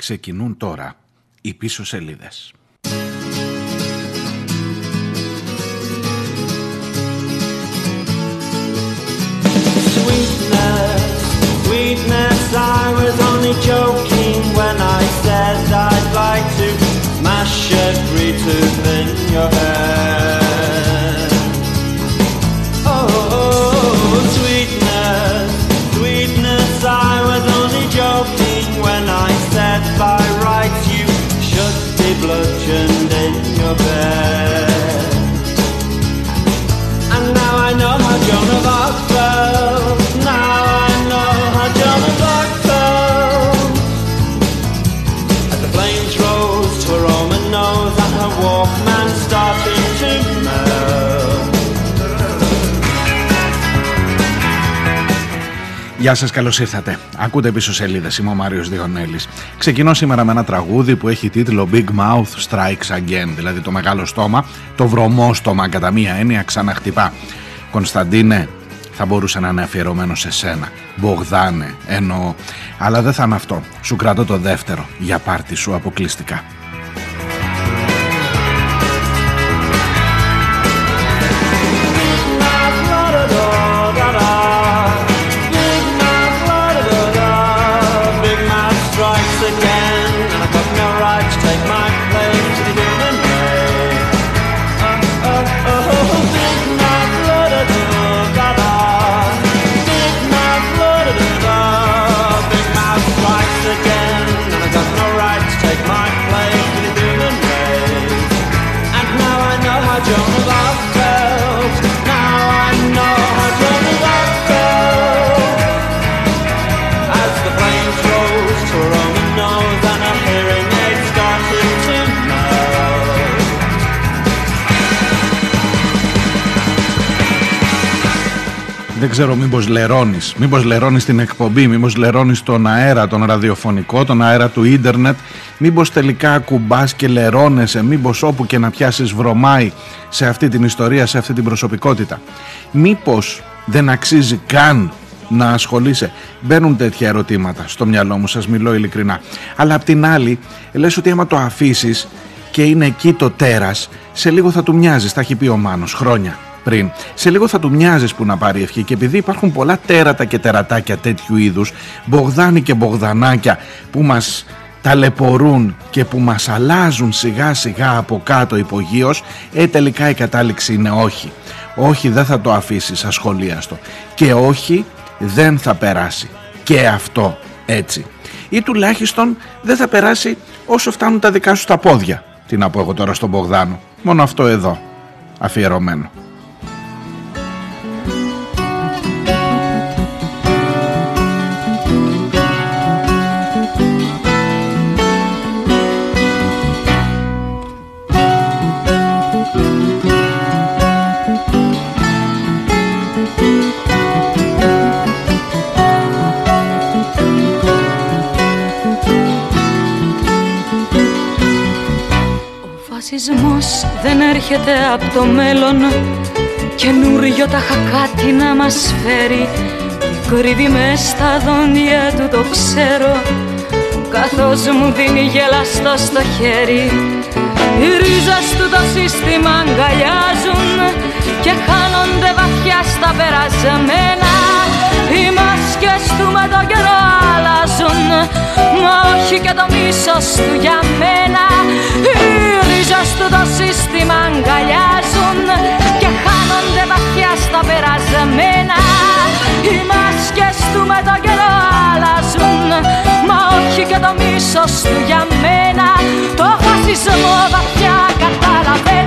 Ξεκινούν τώρα οι πίσω σελίδες. Sweetness, sweetness, I was only joking when I said I'd like to mash every tooth in your head. Γεια σας, καλώς ήρθατε. Ακούτε πίσω σελίδες, είμαι ο Μάριος Διονέλης. Ξεκινώ σήμερα με ένα τραγούδι που έχει τίτλο Big Mouth Strikes Again, δηλαδή το μεγάλο στόμα, το βρωμό στόμα κατά μία έννοια ξαναχτυπά. Κωνσταντίνε, θα μπορούσε να είναι αφιερωμένο σε σένα. Μπογδάνε, εννοώ. Αλλά δεν θα είναι αυτό. Σου κρατώ το δεύτερο για πάρτι σου αποκλειστικά. 가정. Δεν ξέρω μήπως λερώνεις, μήπως λερώνεις την εκπομπή, μήπως λερώνεις τον αέρα, τον ραδιοφωνικό, τον αέρα του ίντερνετ, μήπως τελικά ακουμπάς και λερώνεσαι, μήπως όπου και να πιάσεις βρωμάει σε αυτή την ιστορία, σε αυτή την προσωπικότητα. Μήπως δεν αξίζει καν να ασχολείσαι. Μπαίνουν τέτοια ερωτήματα στο μυαλό μου, σας μιλώ ειλικρινά. Αλλά απ' την άλλη, λες ότι άμα το αφήσεις και είναι εκεί το τέρας, σε λίγο θα του μοιάζεις, θα έχει πει ο Μάνος, χρόνια πριν. Σε λίγο θα του μοιάζεις που να πάρει ευχή και επειδή υπάρχουν πολλά τέρατα και τερατάκια τέτοιου είδους, μπογδάνοι και μπογδανάκια που μας ταλαιπωρούν και που μας αλλάζουν σιγά σιγά από κάτω υπογείως, ε τελικά η κατάληξη είναι όχι. Όχι δεν θα το αφήσεις ασχολίαστο και όχι δεν θα περάσει και αυτό έτσι. Ή τουλάχιστον δεν θα περάσει όσο φτάνουν τα δικά σου τα πόδια. Τι να πω εγώ τώρα στον Μπογδάνο. Μόνο αυτό εδώ αφιερωμένο. Φασισμός δεν έρχεται από το μέλλον. Καινούριο τα κάτι να μας φέρει. Κρύβει μες στα δόντια του το ξέρω. Καθώς μου δίνει γελαστό στο χέρι. Οι ρίζες του το σύστημα αγκαλιάζουν Και χάνονται βαθιά στα περασμένα. Οι μάσκες του με το καιρό αλλάζουν Μα όχι και το μίσος του για μένα ρίζες του το σύστημα αγκαλιάζουν και χάνονται βαθιά στα περασμένα. Οι μάσκες του με το καιρό αλλάζουν μα όχι και το μίσος του για μένα. Το φασισμό βαθιά κατάλαβε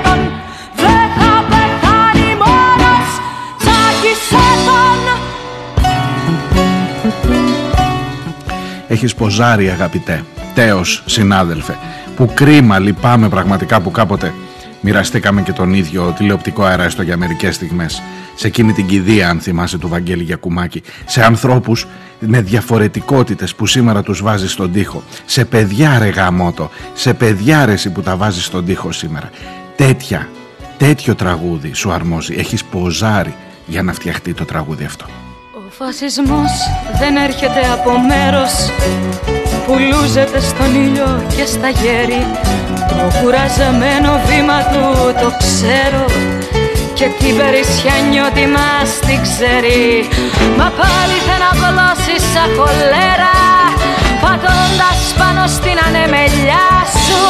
Έχεις ποζάρει αγαπητέ τέος συνάδελφε που κρίμα, λυπάμαι πραγματικά που κάποτε μοιραστήκαμε και τον ίδιο τηλεοπτικό αεράστο για μερικές στιγμές. Σε εκείνη την κηδεία, αν θυμάσαι, του Βαγγέλη Γιακουμάκη. Σε ανθρώπους με διαφορετικότητες που σήμερα τους βάζεις στον τοίχο. Σε παιδιά, ρε γαμότο. Σε παιδιά, ρε, που τα βάζεις στον τοίχο σήμερα. Τέτοια, τέτοιο τραγούδι σου αρμόζει. Έχεις ποζάρει για να φτιαχτεί το τραγούδι αυτό. Ο φασισμός δεν έρχεται από μέρος. Που λούζεται στον ήλιο και στα γέρι. Το κουραζεμένο βήμα του το ξέρω. Και την περισσιά νιώτη μας την ξέρει. Μα πάλι θα να σαν χολέρα πατώντας πάνω στην ανεμελιά σου.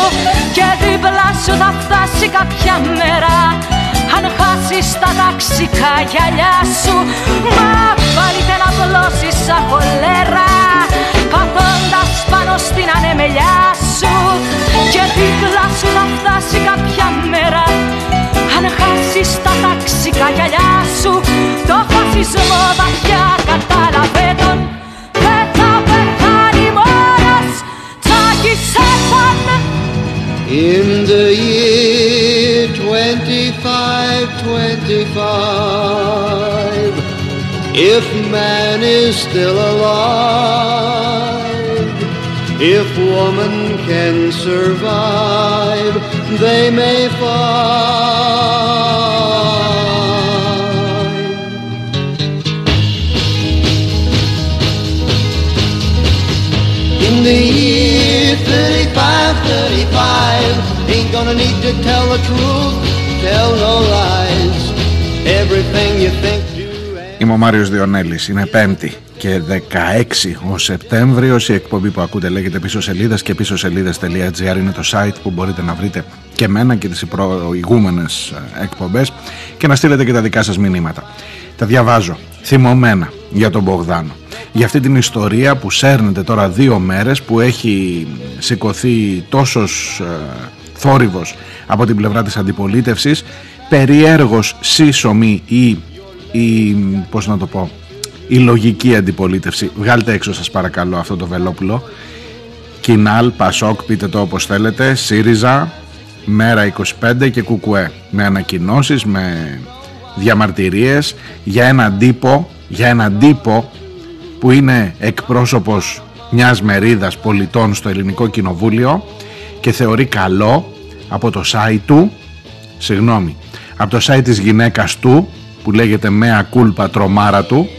Και δίπλα σου θα φτάσει κάποια μέρα. Αν χάσεις τα ταξικά γυαλιά σου. Μα πάλι θα να σαν χολέρα πατώντας πάνω στην ανεμελιά σου If man is still alive If woman can survive They may find In the year 35, 35 Ain't gonna need to tell the truth, tell no lies Everything you think. Είμαι ο Μάριος Διονέλης, είναι πέμπτη και 16 ο Σεπτέμβριος η εκπομπή που ακούτε λέγεται πίσω σελίδες και πίσω σελίδες.gr είναι το site που μπορείτε να βρείτε και μένα και τις προηγούμενες ε, εκπομπές και να στείλετε και τα δικά σας μηνύματα. Τα διαβάζω θυμωμένα για τον Μπογδάνο. Για αυτή την ιστορία που σέρνεται τώρα δύο μέρες που έχει σηκωθεί τόσος ε, θόρυβος από την πλευρά της αντιπολίτευσης περιέργως σύσσωμη ή, ή πώς να το πω η λογική αντιπολίτευση. Βγάλτε έξω σας παρακαλώ αυτό το βελόπουλο. Κινάλ, Πασόκ, πείτε το όπως θέλετε. ΣΥΡΙΖΑ, Μέρα 25 και Κουκουέ. Με ανακοινώσεις, με διαμαρτυρίες για έναν τύπο για έναν τύπο που είναι εκπρόσωπος μιας μερίδας πολιτών στο ελληνικό κοινοβούλιο και θεωρεί καλό από το site του συγγνώμη από το site της γυναίκας του που λέγεται Μέα Κούλπα Τρομάρα του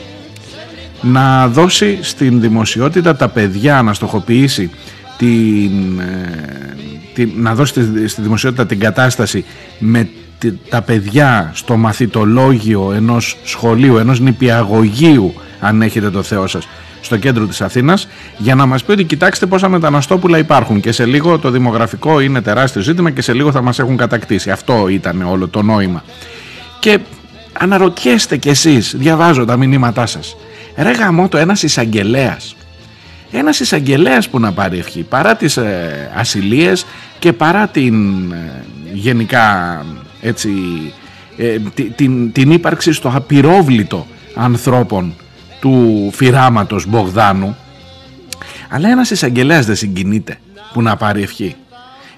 να δώσει στην δημοσιότητα τα παιδιά να στοχοποιήσει την, ε, την, να δώσει στη, στη δημοσιότητα την κατάσταση με τη- τα παιδιά στο μαθητολόγιο ενός σχολείου, ενός νηπιαγωγείου αν έχετε το Θεό σας στο κέντρο της Αθήνας για να μας πει ότι κοιτάξτε πόσα μεταναστόπουλα υπάρχουν και σε λίγο το δημογραφικό είναι τεράστιο ζήτημα και σε λίγο θα μας έχουν κατακτήσει αυτό ήταν όλο το νόημα. Και αναρωτιέστε κι εσείς διαβάζω τα μηνύματά σας ρε γαμώτο ένας εισαγγελέας. ένας εισαγγελέας που να πάρει ευχή παρά τις ε, ασυλίες και παρά την ε, γενικά έτσι ε, τη- την, την ύπαρξη στο απειρόβλητο ανθρώπων του φυράματος Μπογδάνου αλλά ένας εισαγγελέας δεν συγκινείται που να πάρει ευχή.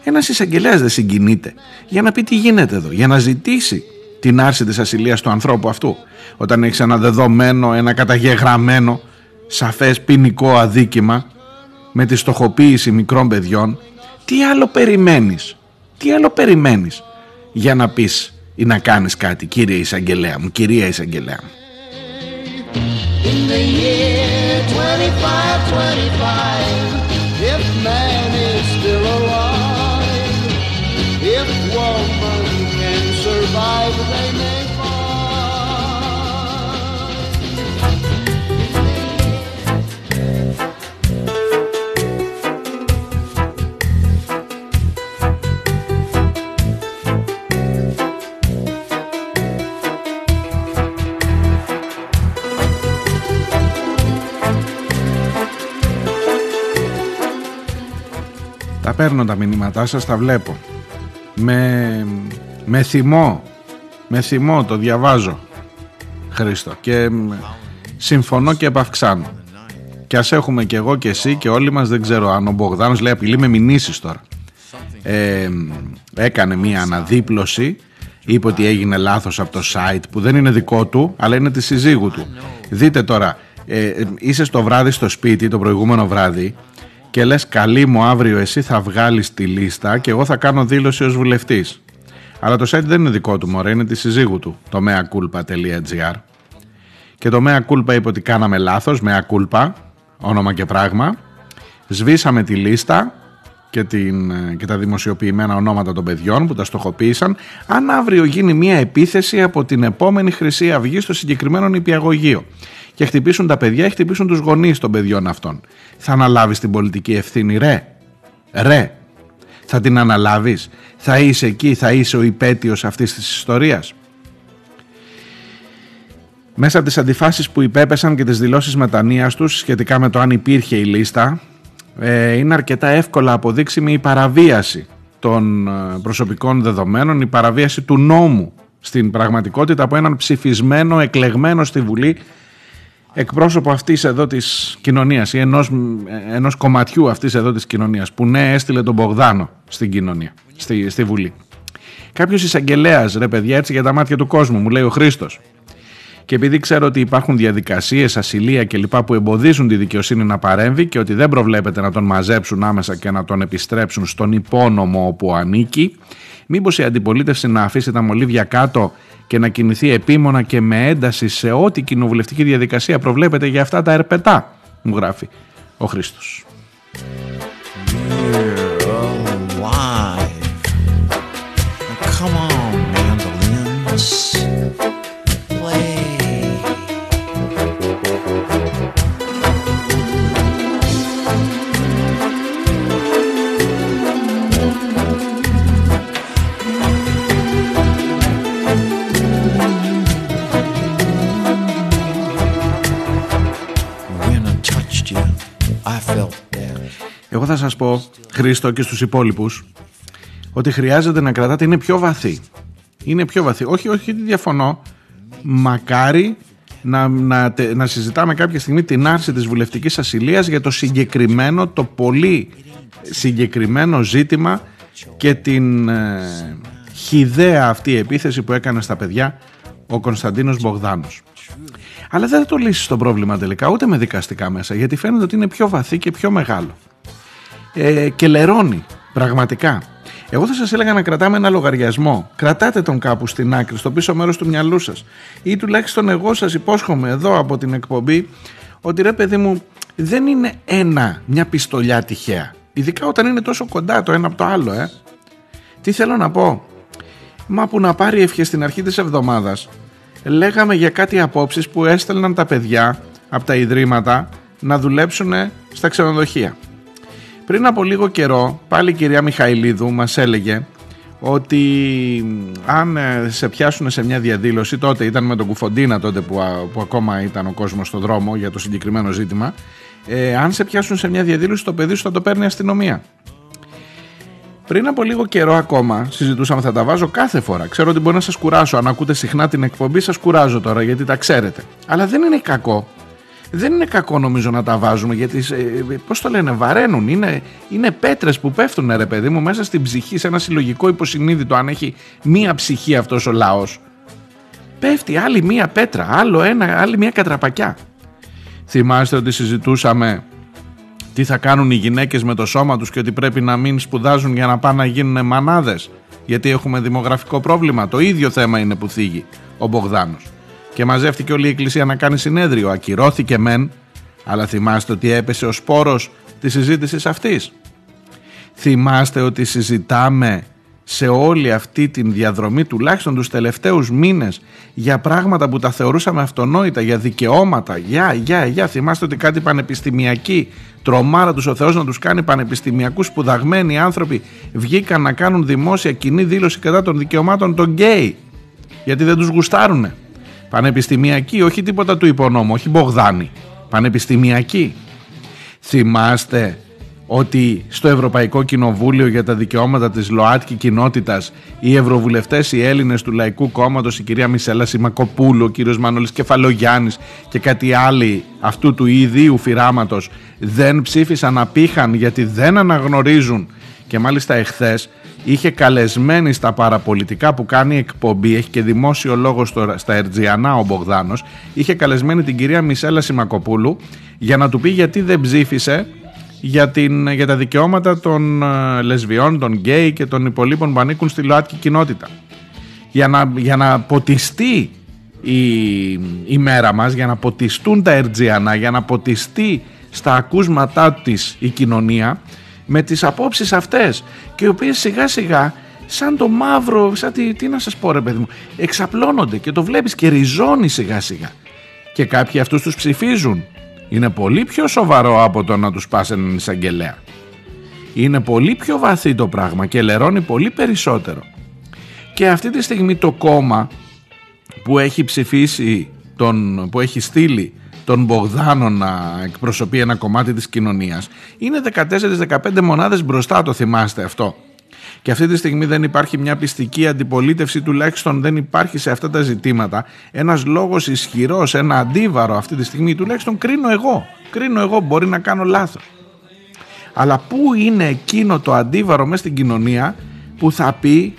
Ένας εισαγγελέας δεν συγκινείται για να πει τι γίνεται εδώ, για να ζητήσει την άρση της ασυλίας του ανθρώπου αυτού. Όταν έχεις ένα δεδομένο, ένα καταγεγραμμένο, σαφές ποινικό αδίκημα με τη στοχοποίηση μικρών παιδιών, τι άλλο περιμένεις, τι άλλο περιμένεις για να πεις ή να κάνεις κάτι κύριε Ισαγγελέα μου, κυρία Ισαγγελέα. μου; Τα παίρνω τα μηνύματά σας, τα βλέπω. Με, με θυμό, με θυμό το διαβάζω, Χρήστο. Και μ, συμφωνώ και επαυξάνω. Και ας έχουμε και εγώ και εσύ και όλοι μας, δεν ξέρω αν ο Μπογδάνος λέει απειλεί με μηνύσεις τώρα. Ε, έκανε μία αναδίπλωση είπε ότι έγινε λάθος από το site που δεν είναι δικό του αλλά είναι της συζύγου του δείτε τώρα ε, ε, είσαι στο βράδυ στο σπίτι το προηγούμενο βράδυ και λες καλή μου αύριο εσύ θα βγάλεις τη λίστα και εγώ θα κάνω δήλωση ως βουλευτής αλλά το site δεν είναι δικό του μωρέ είναι της συζύγου του το meaculpa.gr Και το μέα κούλπα είπε ότι κάναμε λάθος, μέα κούλπα, όνομα και πράγμα. Σβήσαμε τη λίστα και, την, και τα δημοσιοποιημένα ονόματα των παιδιών που τα στοχοποίησαν. Αν αύριο γίνει μια επίθεση από την επόμενη Χρυσή Αυγή στο συγκεκριμένο νηπιαγωγείο και χτυπήσουν τα παιδιά, χτυπήσουν τους γονείς των παιδιών αυτών. Θα αναλάβεις την πολιτική ευθύνη, ρε. Ρε. Θα την αναλάβεις. Θα είσαι εκεί, θα είσαι ο υπέτειος αυτής της ιστορίας. Μέσα από τις αντιφάσεις που υπέπεσαν και τις δηλώσεις μετανοίας τους σχετικά με το αν υπήρχε η λίστα ε, είναι αρκετά εύκολα αποδείξιμη η παραβίαση των ε, προσωπικών δεδομένων, η παραβίαση του νόμου στην πραγματικότητα από έναν ψηφισμένο, εκλεγμένο στη Βουλή εκπρόσωπο αυτής εδώ της κοινωνίας ή ενός, ενός κομματιού αυτής εδώ της κοινωνίας που ναι έστειλε τον Μπογδάνο στην κοινωνία, στη, στη Βουλή. Κάποιος εισαγγελέας, ρε παιδιά έτσι για τα μάτια του κόσμου μου λέει ο Χρήστος και επειδή ξέρω ότι υπάρχουν διαδικασίες, ασυλία κλπ. που εμποδίζουν τη δικαιοσύνη να παρέμβει και ότι δεν προβλέπεται να τον μαζέψουν άμεσα και να τον επιστρέψουν στον υπόνομο όπου ανήκει, μήπως η αντιπολίτευση να αφήσει τα μολύβια κάτω και να κινηθεί επίμονα και με ένταση σε ό,τι κοινοβουλευτική διαδικασία προβλέπεται για αυτά τα ερπετά, μου γράφει ο Χρήστος. Εγώ θα σας πω, Χρήστο και στους υπόλοιπους, ότι χρειάζεται να κρατάτε, είναι πιο βαθύ. Είναι πιο βαθύ. Όχι, όχι, διαφωνώ. Μακάρι να, να, να συζητάμε κάποια στιγμή την άρση της βουλευτικής ασυλίας για το συγκεκριμένο, το πολύ συγκεκριμένο ζήτημα και την ε, χιδαία αυτή επίθεση που έκανε στα παιδιά ο Κωνσταντίνος Μπογδάνος. Αλλά δεν θα το λύσεις το πρόβλημα τελικά ούτε με δικαστικά μέσα γιατί φαίνεται ότι είναι πιο βαθύ και πιο μεγάλο ε, και λερώνει πραγματικά. Εγώ θα σας έλεγα να κρατάμε ένα λογαριασμό. Κρατάτε τον κάπου στην άκρη, στο πίσω μέρος του μυαλού σας. Ή τουλάχιστον εγώ σας υπόσχομαι εδώ από την εκπομπή ότι ρε παιδί μου δεν είναι ένα, μια πιστολιά τυχαία. Ειδικά όταν είναι τόσο κοντά το ένα από το άλλο, ε. Τι θέλω να πω; Μα που να πάρει ευχέ στην αρχή της εβδομάδας λέγαμε για κάτι απόψεις που έστελναν τα παιδιά από τα ιδρύματα να δουλέψουν στα ξενοδοχεία. Πριν από λίγο καιρό, πάλι η κυρία Μιχαηλίδου μας έλεγε ότι αν ε, σε πιάσουν σε μια διαδήλωση, τότε ήταν με τον Κουφοντίνα τότε που, που ακόμα ήταν ο κόσμος στο δρόμο για το συγκεκριμένο ζήτημα, ε, αν σε πιάσουν σε μια διαδήλωση το παιδί σου θα το παίρνει αστυνομία. Πριν από λίγο καιρό ακόμα συζητούσαμε, θα τα βάζω κάθε φορά. Ξέρω ότι μπορεί να σας κουράσω. Αν ακούτε συχνά την εκπομπή, σας κουράζω τώρα γιατί τα ξέρετε. Αλλά δεν είναι κακό δεν είναι κακό νομίζω να τα βάζουμε γιατί πώς το λένε βαραίνουν. Είναι, είναι πέτρες που πέφτουν ρε παιδί μου μέσα στην ψυχή σε ένα συλλογικό υποσυνείδητο αν έχει μία ψυχή αυτός ο λαός. Πέφτει άλλη μία πέτρα άλλο ένα, άλλη μία κατραπακιά. Θυμάστε ότι συζητούσαμε τι θα κάνουν οι γυναίκες με το σώμα τους και ότι πρέπει να μην σπουδάζουν για να πάνε να γίνουν μανάδες γιατί έχουμε δημογραφικό πρόβλημα. Το ίδιο θέμα είναι που θίγει ο Μπογδάνος και μαζεύτηκε όλη η εκκλησία να κάνει συνέδριο. Ακυρώθηκε μεν, αλλά θυμάστε ότι έπεσε ο σπόρος της συζήτησης αυτής. Θυμάστε ότι συζητάμε σε όλη αυτή τη διαδρομή τουλάχιστον τους τελευταίους μήνες για πράγματα που τα θεωρούσαμε αυτονόητα, για δικαιώματα, για, για, για. Θυμάστε ότι κάτι πανεπιστημιακοί, τρομάρα τους ο Θεός να τους κάνει πανεπιστημιακούς σπουδαγμένοι άνθρωποι βγήκαν να κάνουν δημόσια κοινή δήλωση κατά των δικαιωμάτων των γκέι γιατί δεν τους γουστάρουνε. Πανεπιστημιακή, όχι τίποτα του υπονόμου, όχι Μπογδάνη. Πανεπιστημιακή. Θυμάστε ότι στο Ευρωπαϊκό Κοινοβούλιο για τα δικαιώματα της ΛΟΑΤΚΙ κοινότητας οι ευρωβουλευτές οι Έλληνες του Λαϊκού Κόμματος η κυρία Μισέλα Σιμακοπούλου, ο κύριος Μανώλης Κεφαλογιάννης και κάτι άλλοι αυτού του ιδίου φυράματος δεν ψήφισαν απήχαν γιατί δεν αναγνωρίζουν και μάλιστα εχθές είχε καλεσμένη στα παραπολιτικά που κάνει εκπομπή, έχει και δημόσιο λόγο στο, στα Ερτζιανά ο Μπογδάνος, είχε καλεσμένη την κυρία Μισέλα Σιμακοπούλου για να του πει γιατί δεν ψήφισε για, την, για τα δικαιώματα των ε, λεσβιών, των γκέι και των υπολείπων που ανήκουν στη ΛΟΑΤΚΙ κοινότητα. Για να, για να ποτιστεί η, η μέρα μας για να ποτιστούν τα ερτζιανά, για να ποτιστεί στα ακούσματά της η κοινωνία με τις απόψεις αυτές και οι οποίες σιγά σιγά σαν το μαύρο, σαν τι, τι να σας πω ρε παιδί μου, εξαπλώνονται και το βλέπεις και ριζώνει σιγά σιγά. Και κάποιοι αυτούς τους ψηφίζουν. Είναι πολύ πιο σοβαρό από το να τους πας έναν εισαγγελέα. Είναι πολύ πιο βαθύ το πράγμα και λερώνει πολύ περισσότερο. Και αυτή τη στιγμή το κόμμα που έχει ψηφίσει, τον, που έχει στείλει τον Μπογδάνο να εκπροσωπεί ένα κομμάτι της κοινωνίας είναι 14-15 μονάδες μπροστά το θυμάστε αυτό και αυτή τη στιγμή δεν υπάρχει μια πιστική αντιπολίτευση, τουλάχιστον δεν υπάρχει σε αυτά τα ζητήματα ένας λόγος ισχυρός, ένα αντίβαρο αυτή τη στιγμή, τουλάχιστον κρίνω εγώ. Κρίνω εγώ, μπορεί να κάνω λάθος. Αλλά πού είναι εκείνο το αντίβαρο μέσα στην κοινωνία που θα πει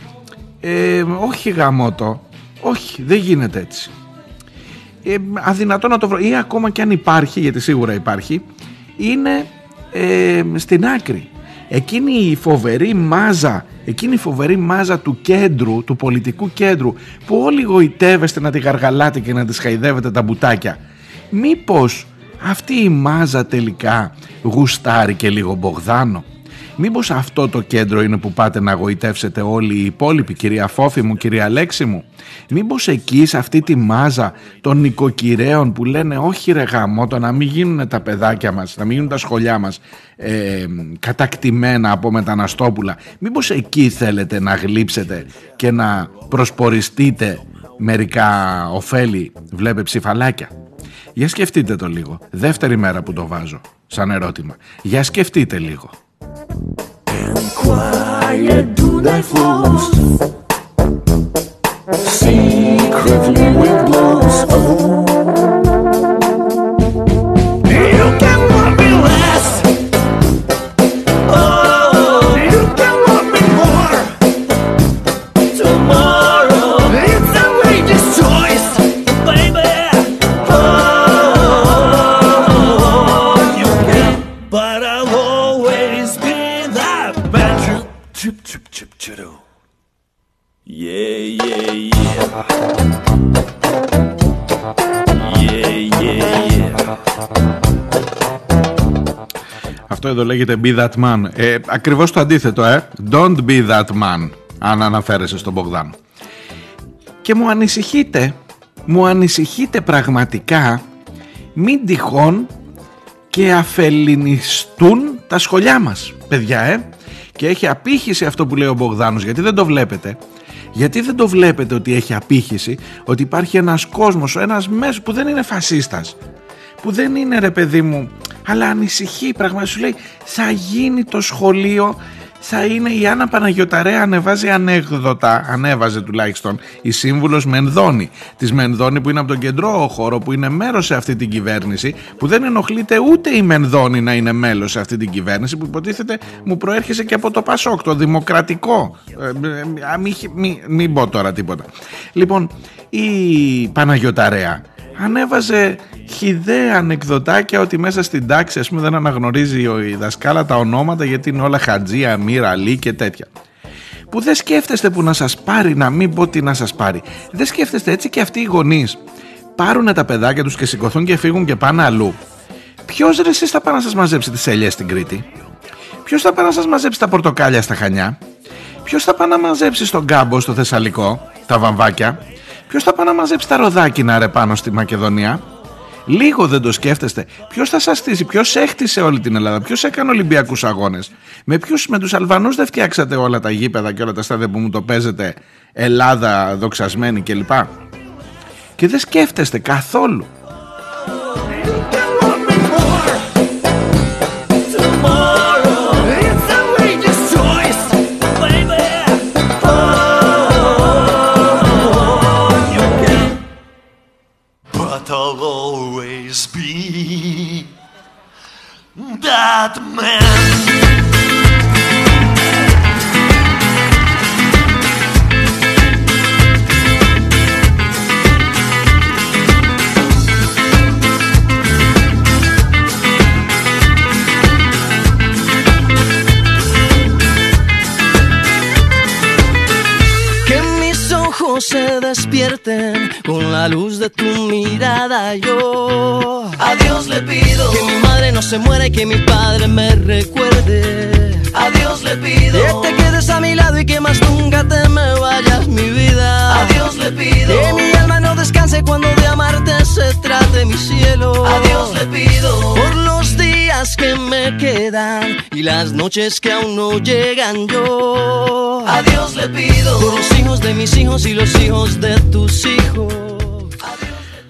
ε, όχι γαμότο, όχι δεν γίνεται έτσι. Ε, αδυνατό να το βρω. Ή ακόμα και αν υπάρχει, γιατί σίγουρα υπάρχει, είναι ε, στην άκρη. Εκείνη η φοβερή μάζα εκείνη η φοβερή μάζα του κέντρου, του πολιτικού κέντρου που όλοι γοητεύεστε να τη γαργαλάτε και να τη χαϊδεύετε τα μπουτάκια μήπως αυτή η μάζα τελικά γουστάρει και λίγο Μπογδάνο; Μήπως αυτό το κέντρο είναι που πάτε να γοητεύσετε όλοι οι υπόλοιποι, κυρία Φόφη μου, κυρία Αλέξη μου; Μήπως εκεί σε αυτή τη μάζα των νοικοκυρέων που λένε όχι ρε γαμώτο να μην γίνουν τα παιδάκια μας, να μην γίνουν τα σχολιά μας ε, κατακτημένα από μεταναστόπουλα. Μήπως εκεί θέλετε να γλύψετε και να προσποριστείτε μερικά ωφέλη, βλέπε ψηφαλάκια; Για σκεφτείτε το λίγο. Δεύτερη μέρα που το βάζω σαν ερώτημα. Για σκεφτείτε λίγο. And quiet do thy flows Secretly wind blows Αυτό εδώ λέγεται be that man. Ε, ακριβώς το αντίθετο, ε. Don't be that man, αν αναφέρεσαι στον Μπογδάν. Και μου ανησυχείτε, μου ανησυχείτε πραγματικά μην τυχόν και αφελινιστούν τα σχολιά μας, παιδιά, ε. Και έχει απήχηση αυτό που λέει ο Μπογδάνος, γιατί δεν το βλέπετε. Γιατί δεν το βλέπετε ότι έχει απήχηση, ότι υπάρχει ένας κόσμος, ένας μέσος που δεν είναι φασίστας, που δεν είναι ρε παιδί μου, αλλά ανησυχεί πραγματικά, σου λέει θα γίνει το σχολείο θα είναι η Άννα Παναγιωταρέα ανεβάζει ανέκδοτα, ανέβαζε τουλάχιστον η σύμβουλος Μενδώνη της Μενδώνη που είναι από τον κεντρό χώρο που είναι μέρος σε αυτή την κυβέρνηση που δεν ενοχλείται ούτε η Μενδώνη να είναι μέλος σε αυτή την κυβέρνηση που υποτίθεται μου προέρχεσαι και από το Πασόκ, το δημοκρατικό ε, ε, μην μη, μη πω τώρα τίποτα. Λοιπόν η Παναγιωταρέα ανέβαζε χιδέα ανεκδοτάκια ότι μέσα στην τάξη ας πούμε δεν αναγνωρίζει η δασκάλα τα ονόματα γιατί είναι όλα Χατζία, Μύρα, Λί και τέτοια. Που δεν σκέφτεστε που να σας πάρει να μην πω τι να σας πάρει. Δεν σκέφτεστε έτσι και αυτοί οι γονείς. Πάρουν τα παιδάκια τους και σηκωθούν και φύγουν και πάνε αλλού. Ποιος ρε εσείς θα πάει να σας μαζέψει τις ελιές στην Κρήτη; Ποιος θα πάει να σας μαζέψει τα πορτοκάλια στα Χανιά; Ποιος θα πάει να μαζέψει στον Κάμπο στο Θεσσαλικό τα βαμβάκια; Ποιος θα πάει να μαζέψει τα ροδάκινα ρε πάνω στη Μακεδονία; Λίγο δεν το σκέφτεστε. Ποιος θα σας στήσει, ποιος έχτισε όλη την Ελλάδα, ποιος έκανε Ολυμπιακούς αγώνες; Με ποιους, με τους Αλβανούς δεν φτιάξατε όλα τα γήπεδα και όλα τα στάδια που μου το παίζετε, Ελλάδα δοξασμένη κλπ; Και δεν σκέφτεστε καθόλου. I'll always be that man. Despierten con la luz de tu mirada. Yo a Dios le pido que mi madre no se muera y que mi padre me recuerde. A Dios le pido que te quedes a mi lado y que más nunca te me vayas mi vida. A Dios le pido que mi alma no descanse cuando de amarte se trate mi cielo. A Dios le pido por los días que me quedan y las noches que aún no llegan yo. A Dios le pido. Por los hijos de mis hijos y los hijos de tus hijos.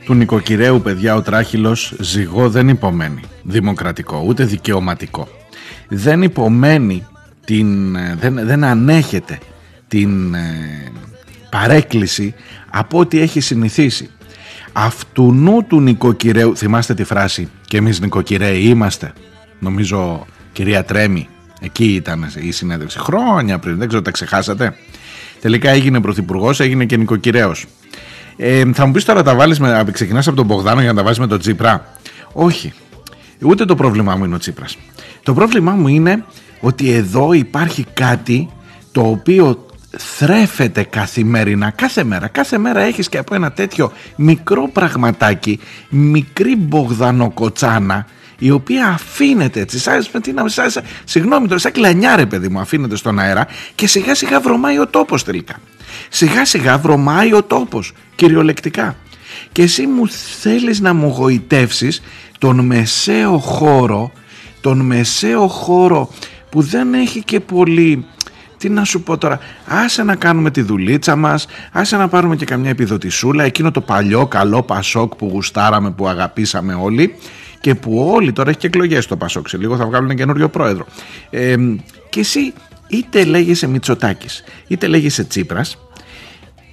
Του νοικοκυρέου παιδιά ο τράχυλος ζυγό δεν υπομένει. Δημοκρατικό ούτε δικαιωματικό. Δεν υπομένει την, δεν, δεν ανέχεται την ε, παρέκκληση από ό,τι έχει συνηθίσει. Αυτού νου του νοικοκυρέου θυμάστε τη φράση και εμείς νοικοκυρέοι είμαστε νομίζω κυρία Τρέμι εκεί ήταν η συνέντευξη. Χρόνια πριν. Δεν ξέρω τα ξεχάσατε. Τελικά έγινε πρωθυπουργός, έγινε και νοικοκυρέος. Ε, θα μου πεις τώρα τα βάλεις με, ξεκινάς από τον Μπογδάνο για να τα βάζεις με τον Τσίπρα; Όχι. Ούτε το πρόβλημά μου είναι ο Τσίπρας. Το πρόβλημά μου είναι ότι εδώ υπάρχει κάτι το οποίο θρέφεται καθημερινά, κάθε μέρα. Κάθε μέρα έχεις και από ένα τέτοιο μικρό πραγματάκι, μικρή μπογδανοκοτσάνα, η οποία αφήνεται έτσι, σαν, τι να, σαν, σαν, συγγνώμη τώρα, σαν κλανιά ρε παιδί μου, αφήνεται στον αέρα και σιγά σιγά βρωμάει ο τόπος τελικά. Σιγά σιγά βρωμάει ο τόπος, κυριολεκτικά. Και εσύ μου θέλεις να μου γοητεύσεις τον μεσαίο χώρο, τον μεσαίο χώρο που δεν έχει και πολύ τι να σου πω τώρα, άσε να κάνουμε τη δουλίτσα μας, άσε να πάρουμε και καμιά επιδοτησούλα, εκείνο το παλιό καλό Πασόκ που γουστάραμε, που αγαπήσαμε όλοι και που όλοι τώρα έχει και εκλογές το Πασόκ, σε λίγο θα βγάλουν καινούριο πρόεδρο. Ε, και εσύ είτε λέγεσαι Μητσοτάκης, είτε λέγεσαι Τσίπρας,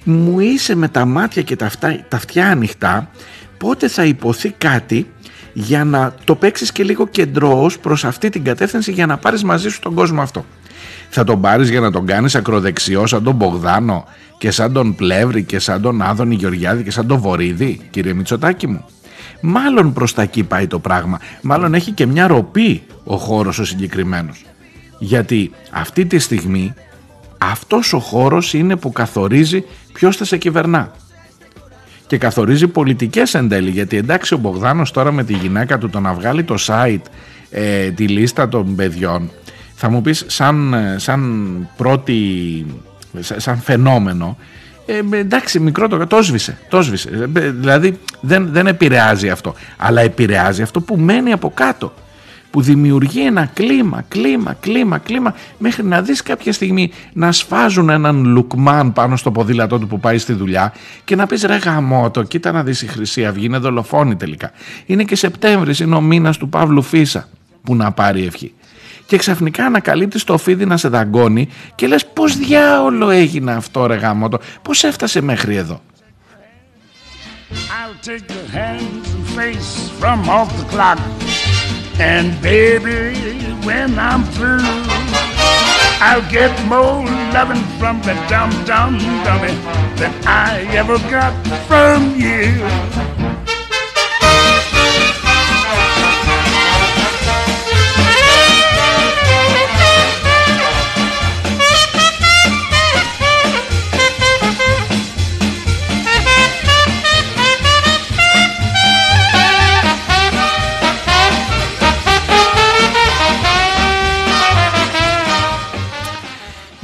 μου είσαι με τα μάτια και τα, τα αυτιά ανοιχτά, πότε θα υποθεί κάτι για να το παίξεις και λίγο κεντρώος προς αυτή την κατεύθυνση για να πάρεις μαζί σου τον κόσμο αυτό. Θα τον πάρεις για να τον κάνεις ακροδεξιό σαν τον Μπογδάνο και σαν τον Πλεύρη και σαν τον Άδωνη Γεωργιάδη και σαν τον Βορύδη, κύριε Μητσοτάκη μου. Μάλλον προς τα εκεί πάει το πράγμα. Μάλλον έχει και μια ροπή ο χώρος ο συγκεκριμένος. Γιατί αυτή τη στιγμή αυτός ο χώρος είναι που καθορίζει ποιος θα σε κυβερνά και καθορίζει πολιτικές εν τέλει γιατί εντάξει ο Μπογδάνος τώρα με τη γυναίκα του το να βγάλει το site ε, τη λίστα των παιδιών θα μου πεις σαν, ε, σαν πρώτη σαν φαινόμενο ε, εντάξει μικρό το, το σβήσε, το σβήσε. Ε, δηλαδή δεν, δεν επηρεάζει αυτό αλλά επηρεάζει αυτό που μένει από κάτω που δημιουργεί ένα κλίμα, κλίμα, κλίμα, κλίμα μέχρι να δεις κάποια στιγμή να σφάζουν έναν λουκμάν πάνω στο ποδήλατό του που πάει στη δουλειά και να πεις ρε γαμότο, κοίτα να δεις η Χρυσή Αυγή, είναι δολοφόνη τελικά. Είναι και Σεπτέμβρης, είναι ο μήνας του Παύλου Φίσα που να πάρει ευχή. Και ξαφνικά ανακαλύπτεις το φίδι να σε δαγκώνει και λες πως διάολο έγινε αυτό ρε γαμότο, πως έφτασε μέχρι εδώ. I'll take the hands and face from off the clock. And baby, when I'm through, I'll get more loving from the dum dum dummy than I ever got from you.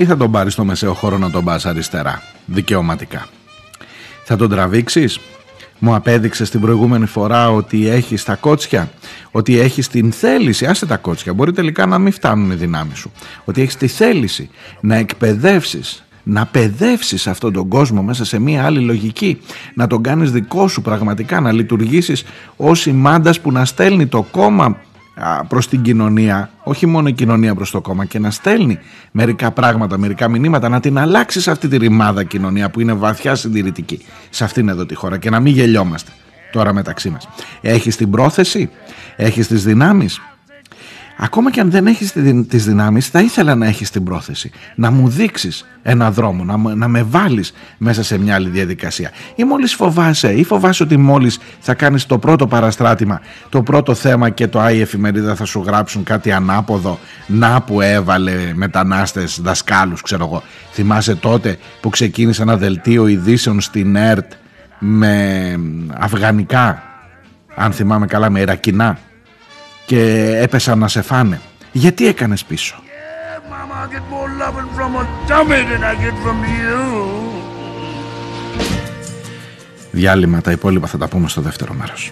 Ή θα τον πάρεις στο μεσαίο χώρο να τον πας αριστερά, δικαιωματικά. Θα τον τραβήξεις, μου απέδειξες την προηγούμενη φορά ότι έχεις τα κότσια, ότι έχεις την θέληση, άσε τα κότσια, μπορεί τελικά να μην φτάνουν οι δυνάμεις σου, ότι έχεις τη θέληση να εκπαιδεύσεις, να παιδεύσεις αυτόν τον κόσμο μέσα σε μια άλλη λογική, να τον κάνεις δικό σου πραγματικά, να λειτουργήσεις ως ημάντας που να στέλνει το κόμμα προς την κοινωνία, όχι μόνο η κοινωνία προς το κόμμα και να στέλνει μερικά πράγματα, μερικά μηνύματα, να την αλλάξει σε αυτή τη ρημάδα κοινωνία που είναι βαθιά συντηρητική σε αυτήν εδώ τη χώρα και να μην γελιόμαστε τώρα μεταξύ μας. Έχεις την πρόθεση, έχεις τις δυνάμεις. Ακόμα και αν δεν έχεις τις δυνάμεις θα ήθελα να έχεις την πρόθεση. Να μου δείξεις ένα δρόμο να, να με βάλεις μέσα σε μια άλλη διαδικασία. Ή μόλις φοβάσαι ή φοβάσαι ότι μόλις θα κάνεις το πρώτο παραστράτημα το πρώτο θέμα και το Άι εφημερίδα θα σου γράψουν κάτι ανάποδο να που έβαλε μετανάστες δασκάλους ξέρω εγώ. Θυμάσαι τότε που ξεκίνησε ένα δελτίο ειδήσεων στην ΕΡΤ με αφγανικά αν θυμάμαι καλά με Ιρακινά και έπεσαν να σε φάνε. Γιατί έκανες πίσω; Διάλειμμα, τα υπόλοιπα θα τα πούμε στο δεύτερο μέρος.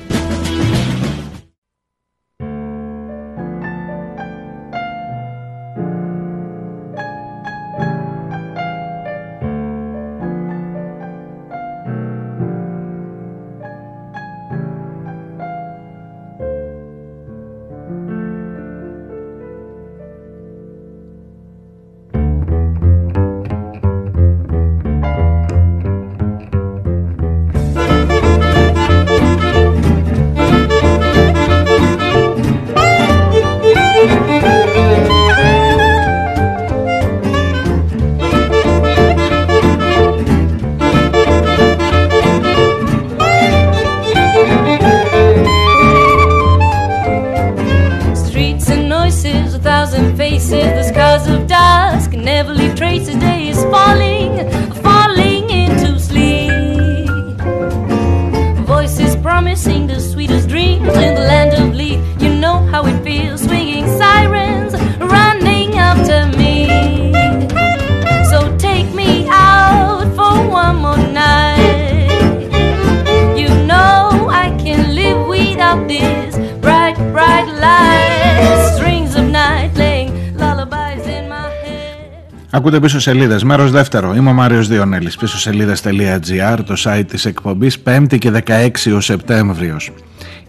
πίσω σελίδες. Μέρος δεύτερο. Είμαι ο Μάριος Διονέλης. Πίσω σελίδε.gr, το site της εκπομπής, 5η και 16 ο Σεπτέμβριος.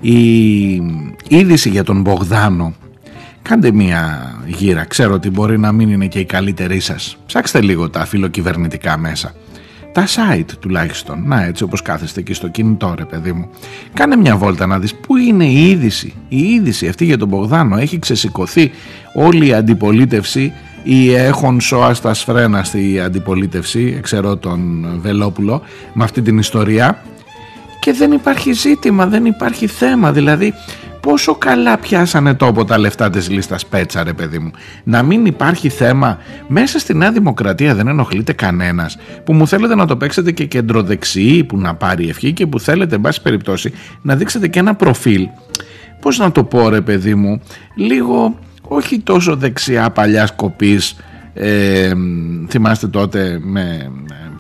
Η είδηση για τον Μπογδάνο. Κάντε μία γύρα. Ξέρω ότι μπορεί να μην είναι και η καλύτερη σας. Ψάξτε λίγο τα φιλοκυβερνητικά μέσα. Τα site τουλάχιστον. Να έτσι όπως κάθεστε εκεί στο κινητό ρε παιδί μου. Κάνε μια βόλτα να δεις πού είναι η είδηση. Η είδηση αυτή για τον Μπογδάνο έχει ξεσηκωθεί όλη η αντιπολίτευση ή έχουν σώα στα σφρένα στη αντιπολίτευση, ξέρω τον Βελόπουλο, με αυτή την ιστορία. Και δεν υπάρχει ζήτημα, δεν υπάρχει θέμα, δηλαδή πόσο καλά πιάσανε τόπο τα λεφτά της λίστας Πέτσα ρε παιδί μου. Να μην υπάρχει θέμα. Μέσα στη Νέα Δημοκρατία δεν ενοχλείται κανένας που μου θέλετε να το παίξετε και κεντροδεξιή που να πάρει ευχή και που θέλετε εν πάση περιπτώσει να δείξετε και ένα προφίλ. Πώς να το πω ρε παιδί μου λίγο όχι τόσο δεξιά παλιάς κοπής ε, θυμάστε τότε με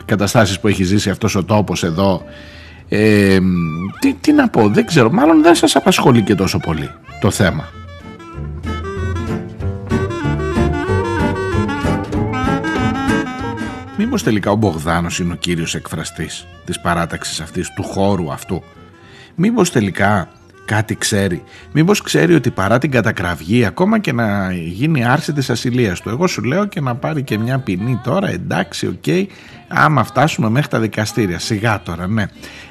καταστάσεις που έχει ζήσει αυτός ο τόπος εδώ ε, τι, τι να πω δεν ξέρω μάλλον δεν σας απασχολεί και τόσο πολύ το θέμα Μήπως τελικά ο Μπογδάνος είναι ο κύριος εκφραστής της παράταξης αυτής, του χώρου αυτού. Μήπως τελικά κάτι ξέρει. Μήπως ξέρει ότι παρά την κατακραυγή ακόμα και να γίνει άρση της ασυλίας του. Εγώ σου λέω και να πάρει και μια ποινή τώρα εντάξει OK okay, άμα φτάσουμε μέχρι τα δικαστήρια σιγά τώρα ναι.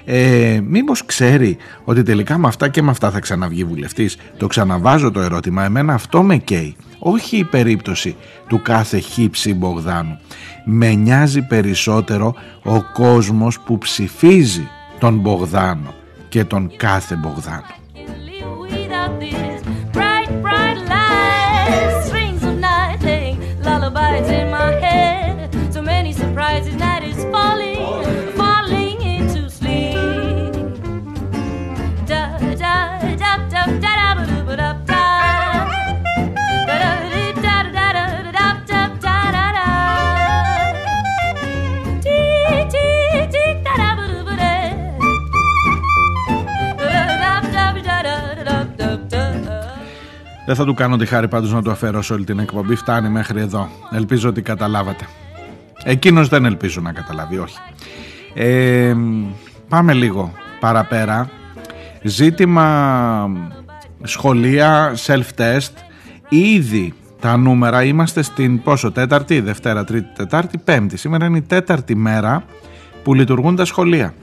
Ε, μήπως ξέρει ότι τελικά με αυτά και με αυτά θα ξαναβγεί βουλευτής; Το ξαναβάζω το ερώτημα εμένα αυτό με καίει. Όχι η περίπτωση του κάθε χύψη Μπογδάνου. Με νοιάζει περισσότερο ο κόσμος που ψηφίζει τον Μπογδάνο και τον κάθε Μπογδάνο. Θα του κάνω τη χάρη πάντως να του αφαιρώσω όλη την εκπομπή. Φτάνει μέχρι εδώ. Ελπίζω ότι καταλάβατε. Εκείνος δεν ελπίζω να καταλάβει, όχι. Ε, πάμε λίγο παραπέρα. Ζήτημα σχολεία, self-test. Ήδη τα νούμερα είμαστε στην πόσο, τέταρτη, δευτέρα, τρίτη, τετάρτη, πέμπτη. Σήμερα είναι η τέταρτη μέρα που λειτουργούν τα σχολεία.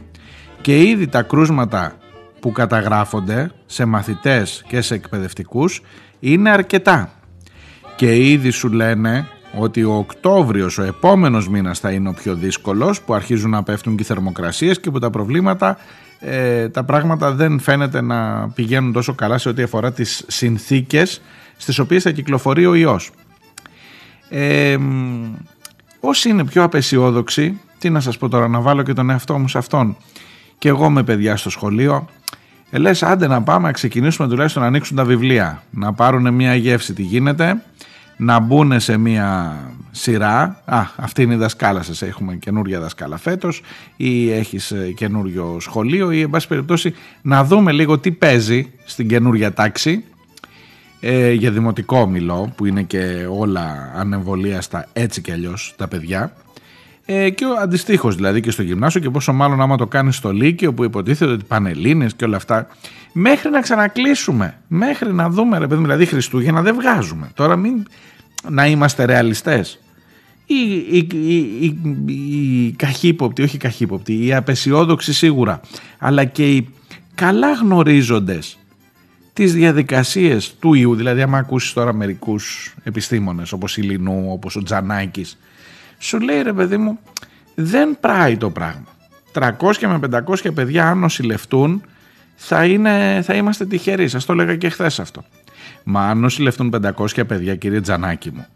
Και ήδη τα κρούσματα που καταγράφονται σε μαθητές και σε εκπαιδευτικούς είναι αρκετά. Και ήδη σου λένε ότι ο Οκτώβριος, ο επόμενος μήνας θα είναι ο πιο δύσκολος που αρχίζουν να πέφτουν και οι θερμοκρασίες και που τα προβλήματα, ε, τα πράγματα δεν φαίνεται να πηγαίνουν τόσο καλά σε ό,τι αφορά τις συνθήκες στις οποίες θα κυκλοφορεί ο ιός. Ε, όσοι είναι πιο απεσιόδοξοι, τι να σας πω τώρα, να βάλω και τον εαυτό μου σε αυτόν και εγώ με παιδιά στο σχολείο, ε, λες άντε να πάμε να ξεκινήσουμε τουλάχιστον να ανοίξουν τα βιβλία, να πάρουν μια γεύση τι γίνεται, να μπουν σε μια σειρά. Α, αυτή είναι η δασκάλα σας, έχουμε καινούργια δασκάλα φέτος ή έχεις ε, καινούριο σχολείο ή εν πάση περιπτώσει να δούμε λίγο τι παίζει στην καινούργια τάξη. Ε, για δημοτικό μιλώ που είναι και όλα ανεμβολίαστα έτσι και αλλιώς τα παιδιά ε, και ο αντιστοίχως δηλαδή και στο γυμνάσιο και πόσο μάλλον άμα το κάνεις στο Λύκειο που υποτίθεται ότι πανελλήνες και όλα αυτά μέχρι να ξανακλείσουμε, μέχρι να δούμε ρε παιδί δηλαδή Χριστούγεννα δεν βγάζουμε. Τώρα μην να είμαστε ρεαλιστές. Η, η, η, η, η καχύποπτη, όχι καχύποπτη, η απεσιόδοξη σίγουρα, αλλά και οι καλά γνωρίζοντες τις διαδικασίες του ιού, δηλαδή άμα ακούσεις τώρα μερικούς επιστήμονες όπως η Λινού, όπως ο Τζανάκης, σου λέει ρε παιδί μου δεν πράει το πράγμα. 300 με 500 παιδιά αν νοσηλευτούν θα, είναι, θα είμαστε τυχεροί. Σας το έλεγα και χθες αυτό. Μα αν νοσηλευτούν 500 παιδιά κύριε Τζανάκη μου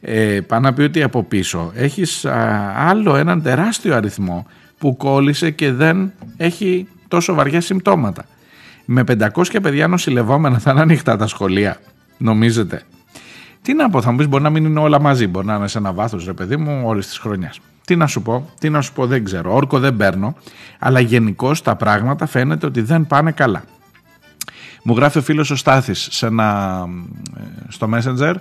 ε, πάνω να πει ότι από πίσω έχεις άλλο έναν τεράστιο αριθμό που κόλλησε και δεν έχει τόσο βαριά συμπτώματα. Με 500 παιδιά νοσηλευόμενα θα είναι ανοιχτά τα σχολεία. Νομίζετε; Τι να πω, θα μου πεις: Μπορεί να μην είναι όλα μαζί. Μπορεί να είναι σε ένα βάθος, ρε παιδί μου, όλη τη χρονιάς. Τι να σου πω, τι να σου πω, δεν ξέρω. Όρκο δεν παίρνω. Αλλά γενικώ τα πράγματα φαίνεται ότι δεν πάνε καλά. Μου γράφει ο φίλος ο Στάθης σε ένα, ε, στο Messenger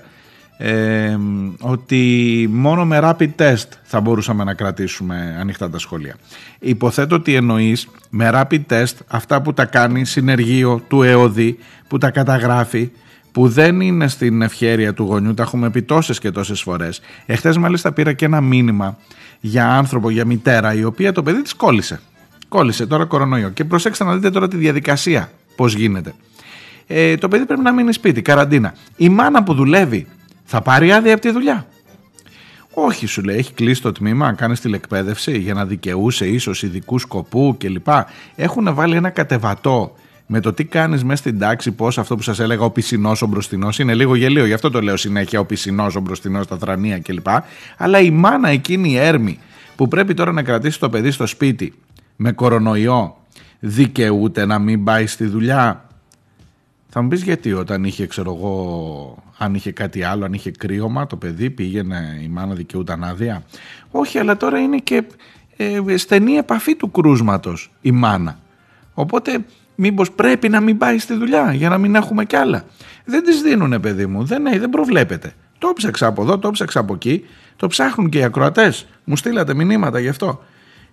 ε, ότι μόνο με rapid test θα μπορούσαμε να κρατήσουμε ανοιχτά τα σχολεία. Υποθέτω ότι εννοείς με rapid test αυτά που τα κάνει συνεργείο του ΕΟΔΗ που τα καταγράφει που δεν είναι στην ευχέρεια του γονιού, τα έχουμε πει τόσες και τόσες φορές. Εχθές, μάλιστα, πήρα και ένα μήνυμα για άνθρωπο, για μητέρα, η οποία το παιδί της κόλλησε. Κόλλησε τώρα κορονοϊό. Και προσέξτε να δείτε τώρα τη διαδικασία πώς γίνεται. Ε, το παιδί πρέπει να μείνει σπίτι, καραντίνα. Η μάνα που δουλεύει θα πάρει άδεια από τη δουλειά; Όχι, σου λέει, έχει κλείσει το τμήμα, κάνεις τηλεκπαίδευση για να δικαιούσε ίσως ειδικούς σκοπού κλπ. Έχουν βάλει ένα κατεβατό με το τι κάνεις μέσα στην τάξη, πώς αυτό που σας έλεγα, ο πισινός, ο μπροστινός, είναι λίγο γελίο. Γι' αυτό το λέω συνέχεια, ο πισινός, ο μπροστινός, τα θρανία κλπ. Αλλά η μάνα εκείνη η έρμη που πρέπει τώρα να κρατήσει το παιδί στο σπίτι με κορονοϊό, δικαιούται να μην πάει στη δουλειά. Θα μου πεις γιατί όταν είχε, ξέρω εγώ, αν είχε κάτι άλλο, αν είχε κρύωμα, το παιδί πήγαινε, η μάνα δικαιούταν άδεια. Όχι, αλλά τώρα είναι και ε, στενή επαφή του κρούσματος η μάνα. Οπότε Μήπως πρέπει να μην πάει στη δουλειά για να μην έχουμε κι άλλα. Δεν τις δίνουνε, παιδί μου. Δεν, δεν προβλέπεται. Το ψάξα από εδώ, το ψάξα από εκεί. Το ψάχνουν και οι ακροατές. Μου στείλατε μηνύματα γι' αυτό.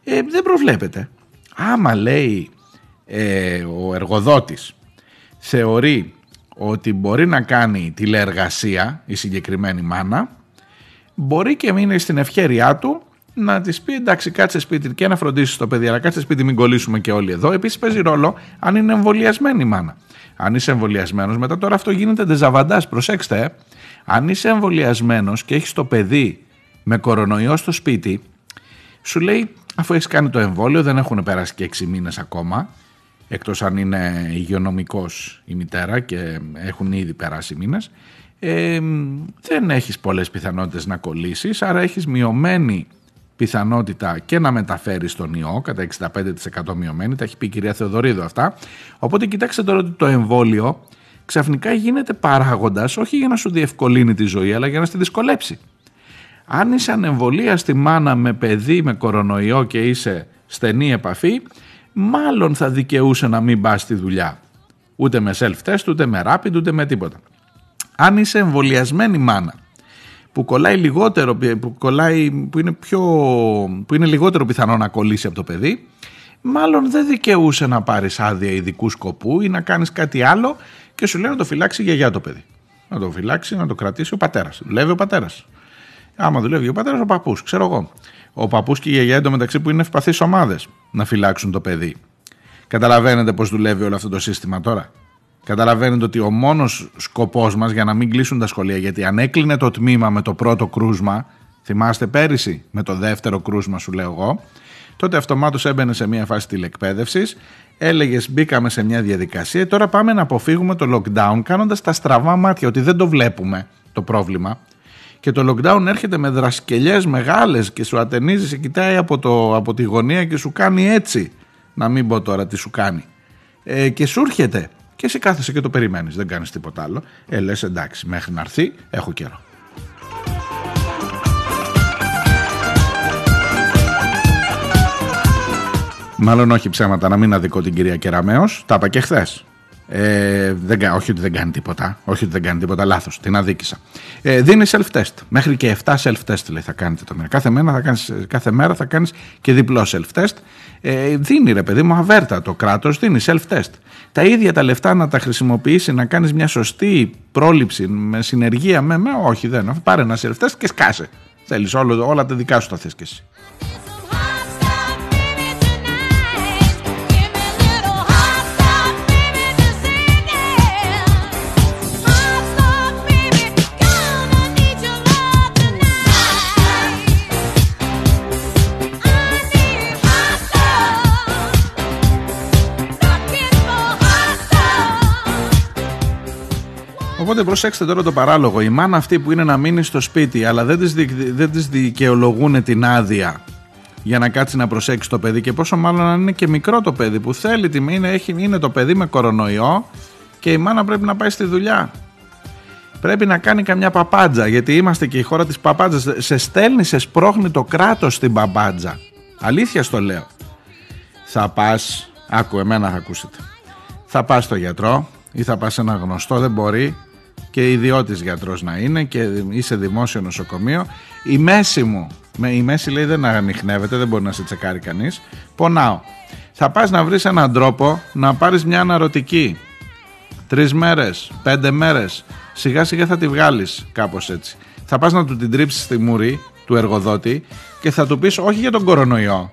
Ε, δεν προβλέπεται. Άμα λέει ε, ο εργοδότης θεωρεί ότι μπορεί να κάνει τηλεεργασία η συγκεκριμένη μάνα μπορεί και μείνει στην ευχέρειά του να της πει εντάξει, κάτσε σπίτι και να φροντίσεις το παιδί, αλλά κάτσε σπίτι, μην κολλήσουμε και όλοι εδώ. Επίσης παίζει ρόλο αν είναι εμβολιασμένη η μάνα. Αν είσαι εμβολιασμένος, μετά τώρα αυτό γίνεται ντεζαβαντάς. Προσέξτε, ε. αν είσαι εμβολιασμένος και έχεις το παιδί με κορονοϊό στο σπίτι, σου λέει αφού έχεις κάνει το εμβόλιο, δεν έχουν περάσει και 6 μήνες ακόμα. Εκτός αν είναι υγειονομικός η μητέρα και έχουν ήδη περάσει μήνες. Ε, δεν έχεις πολλές πιθανότητες να κολλήσεις, άρα έχεις μειωμένη πιθανότητα και να μεταφέρει τον ιό, κατά 65% μειωμένη, τα έχει πει η κυρία Θεοδωρίδου αυτά. Οπότε κοιτάξτε τώρα ότι το εμβόλιο ξαφνικά γίνεται παράγοντας όχι για να σου διευκολύνει τη ζωή, αλλά για να στη δυσκολέψει. Αν είσαι ανεμβολία στη μάνα με παιδί με κορονοϊό και είσαι στενή επαφή, μάλλον θα δικαιούσε να μην πας στη δουλειά. Ούτε με self-test, ούτε με rapid, ούτε με τίποτα. Αν είσαι εμβολιασμένη μάνα που κολλάει λιγότερο, που, κολλάει, που, είναι πιο, που είναι λιγότερο πιθανό να κολλήσει από το παιδί, μάλλον δεν δικαιούσε να πάρεις άδεια ειδικού σκοπού ή να κάνεις κάτι άλλο και σου λέει να το φυλάξει η γιαγιά το παιδί. Να το φυλάξει, να το κρατήσει ο πατέρας. Δουλεύει ο πατέρας. Άμα δουλεύει ο πατέρας, ο παππούς, ξέρω εγώ. Ο παππούς και η γιαγιά εντωμεταξύ που είναι ευπαθείς ομάδες να φυλάξουν το παιδί. Καταλαβαίνετε πώς δουλεύει όλο αυτό το σύστημα τώρα. Καταλαβαίνετε ότι ο μόνος σκοπός μας για να μην κλείσουν τα σχολεία, γιατί αν έκλεινε το τμήμα με το πρώτο κρούσμα, θυμάστε πέρυσι με το δεύτερο κρούσμα σου λέω εγώ, τότε αυτομάτως έμπαινε σε μια φάση τηλεκπαίδευσης, έλεγες μπήκαμε σε μια διαδικασία, τώρα πάμε να αποφύγουμε το lockdown κάνοντας τα στραβά μάτια, ότι δεν το βλέπουμε το πρόβλημα. Και το lockdown έρχεται με δρασκελιές μεγάλες και σου ατενίζεις, σε κοιτάει από, το, από τη γωνία και σου κάνει έτσι, να μην πω τώρα τι σου κάνει. Ε, και σου έρχεται και εσύ κάθεσαι και το περιμένεις, δεν κάνεις τίποτα άλλο. Ε, λες εντάξει, μέχρι να έρθει έχω καιρό. Μάλλον όχι ψέματα, να μην αδικώ την κυρία Κεραμέως, τα είπα και χθες. Ε, δεν, όχι ότι δεν κάνει τίποτα. Όχι ότι δεν κάνει τίποτα. Λάθος. Την αδίκησα. Ε, δίνει self-test. Μέχρι και 7 self-test λέει θα κάνετε το μήνα. Κάθε μέρα θα κάνεις, κάθε μέρα θα κάνεις και διπλό self-test. Ε, δίνει ρε παιδί μου αβέρτα το κράτος, δίνει self-test. Τα ίδια τα λεφτά να τα χρησιμοποιήσει να κάνεις μια σωστή πρόληψη με συνεργεία με. με όχι, δεν. Πάρε ένα self-test και σκάσε. Θέλεις όλα τα δικά σου τα θες και εσύ. Οπότε προσέξτε τώρα το παράλογο. Η μάνα αυτή που είναι να μείνει στο σπίτι, αλλά δεν της δεν της δικαιολογούν την άδεια για να κάτσει να προσέξει το παιδί και πόσο μάλλον αν είναι και μικρό το παιδί που θέλει τη είναι, έχει, είναι το παιδί με κορονοϊό και η μάνα πρέπει να πάει στη δουλειά. Πρέπει να κάνει καμιά παπάντζα γιατί είμαστε και η χώρα της παπάντζας. Σε στέλνει, σε σπρώχνει το κράτος στην παπάντζα. Αλήθεια στο λέω. Θα πας, άκου εμένα θα ακούσετε. Θα πας στο γιατρό ή θα πας σε ένα γνωστό, δεν μπορεί και ιδιώτης γιατρός να είναι και είσαι δημόσιο νοσοκομείο. Η μέση μου, η μέση λέει δεν ανοιχνεύεται, δεν μπορεί να σε τσεκάρει κανείς. Πονάω. Θα πας να βρεις έναν τρόπο να πάρεις μια αναρωτική. Τρεις μέρες, πέντε μέρες. Σιγά σιγά θα τη βγάλεις κάπως έτσι. Θα πας να του την τρίψεις στη μούρη του εργοδότη και θα του πεις όχι για τον κορονοϊό.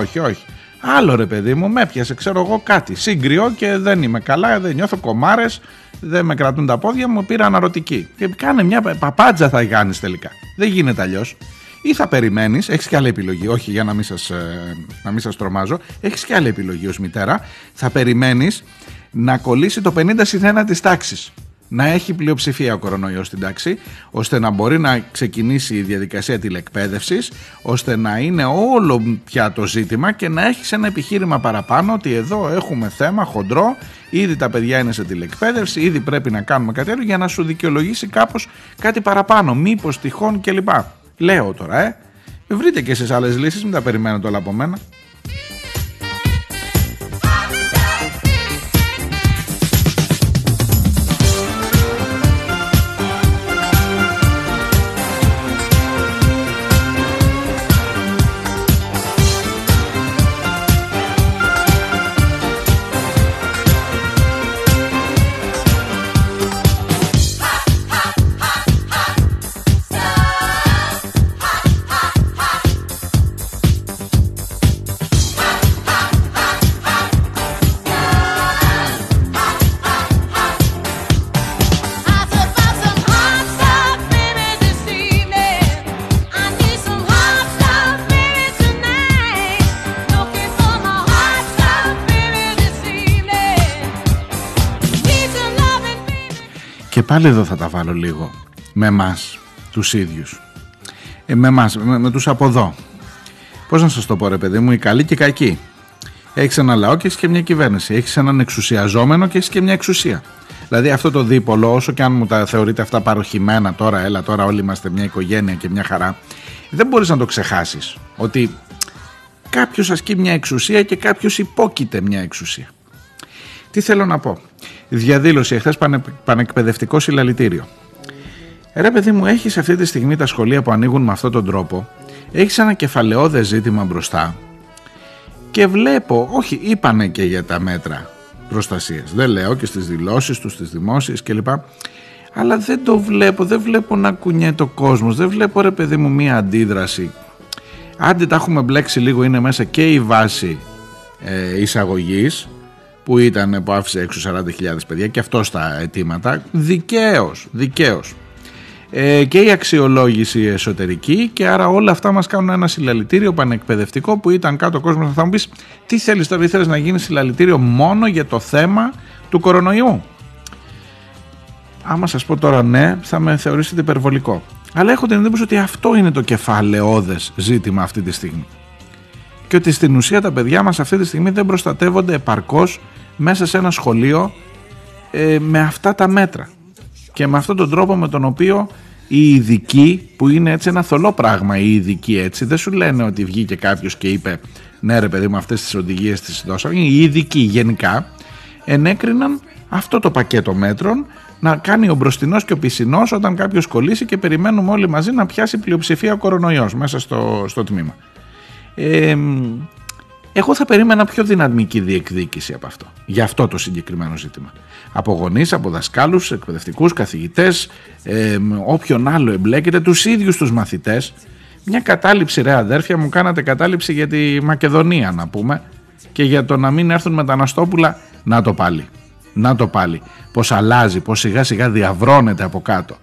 Όχι όχι Άλλο ρε παιδί μου, με έπιασε, ξέρω εγώ κάτι. Σύγκριό και δεν είμαι καλά, δεν νιώθω κομμάρες, δεν με κρατούν τα πόδια μου, πήρα αναρωτική. Και κάνε μια παπάντζα θα κάνεις τελικά. Δεν γίνεται αλλιώς. Ή θα περιμένεις, έχεις και άλλη επιλογή, όχι για να μην σας ε, να μην σας τρομάζω, έχεις και άλλη επιλογή ως μητέρα. Θα περιμένεις να κολλήσει το 50 συν 1 της τάξης να έχει πλειοψηφία ο κορονοϊός στην τάξη, ώστε να μπορεί να ξεκινήσει η διαδικασία τηλεκπαίδευσης, ώστε να είναι όλο πια το ζήτημα και να έχει ένα επιχείρημα παραπάνω ότι εδώ έχουμε θέμα χοντρό, ήδη τα παιδιά είναι σε τηλεκπαίδευση, ήδη πρέπει να κάνουμε κάτι άλλο για να σου δικαιολογήσει κάπως κάτι παραπάνω, μήπως τυχόν κλπ. Λέω τώρα, ε. Βρείτε και εσείς άλλες λύσεις, μην τα περιμένετε όλα από μένα. Πάλι εδώ θα τα βάλω λίγο με εμάς, τους ίδιους. Ε, με εμάς, με, με τους από εδώ. Πώς να σας το πω ρε παιδί μου, οι καλοί και οι κακοί. Έχεις ένα λαό και έχεις και μια κυβέρνηση. Έχεις έναν εξουσιαζόμενο και έχεις και μια εξουσία. Δηλαδή αυτό το δίπολο, όσο και αν μου τα θεωρείτε αυτά παροχημένα τώρα, έλα τώρα όλοι είμαστε μια οικογένεια και μια χαρά, δεν μπορείς να το ξεχάσεις. Ότι κάποιος ασκεί μια εξουσία και κάποιος υπόκειται μια εξουσία. Τι θέλω να πω; Διαδήλωση εχθές πανε, πανεκπαιδευτικό συλλαλητήριο. Ρε παιδί μου, έχεις αυτή τη στιγμή τα σχολεία που ανοίγουν με αυτόν τον τρόπο, έχεις ένα κεφαλαιόδε ζήτημα μπροστά; Και βλέπω, όχι, είπανε και για τα μέτρα προστασίας. Δεν λέω και στις δηλώσεις τους, στις δημόσιες κλπ. Αλλά δεν το βλέπω, δεν βλέπω να κουνιέται ο κόσμος, δεν βλέπω ρε παιδί μου μία αντίδραση. Άντε τα έχουμε μπλέξει λίγο, είναι μέσα και η βάση ε, εισαγωγής που ήταν που άφησε έξω 40.000 παιδιά και αυτό στα αιτήματα δικαίως, δικαίως. Ε, και η αξιολόγηση εσωτερική και άρα όλα αυτά μας κάνουν ένα συλλαλητήριο πανεκπαιδευτικό που ήταν κάτω ο κόσμος θα μου πεις τι θέλεις τώρα θέλεις να γίνει συλλαλητήριο μόνο για το θέμα του κορονοϊού; Άμα σας πω τώρα ναι θα με θεωρήσετε υπερβολικό. Αλλά έχω την εντύπωση ότι αυτό είναι το κεφαλαιόδες ζήτημα αυτή τη στιγμή και ότι στην ουσία τα παιδιά μας αυτή τη στιγμή δεν προστατεύονται επαρκώς μέσα σε ένα σχολείο ε, με αυτά τα μέτρα και με αυτόν τον τρόπο με τον οποίο οι ειδικοί που είναι έτσι ένα θολό πράγμα οι ειδικοί έτσι δεν σου λένε ότι βγήκε κάποιος και είπε ναι ρε παιδί μου αυτές τις οδηγίες τις δώσαμε οι ειδικοί γενικά ενέκριναν αυτό το πακέτο μέτρων να κάνει ο μπροστινός και ο πισινός όταν κάποιος κολλήσει και περιμένουμε όλοι μαζί να πιάσει πλειοψηφία ο κορονοϊός μέσα στο, στο τμήμα. Ε, εγώ θα περίμενα πιο δυναμική διεκδίκηση από αυτό, για αυτό το συγκεκριμένο ζήτημα. Από γονείς, από δασκάλους, εκπαιδευτικούς, καθηγητές, ε, όποιον άλλο εμπλέκεται, τους ίδιους τους μαθητές. Μια κατάληψη, ρε αδέρφια, μου κάνατε κατάληψη για τη Μακεδονία, να πούμε, και για το να μην έρθουν μεταναστόπουλα. Να το πάλι. Να το πάλι. Πώς αλλάζει, πώς σιγά σιγά διαβρώνεται από κάτω.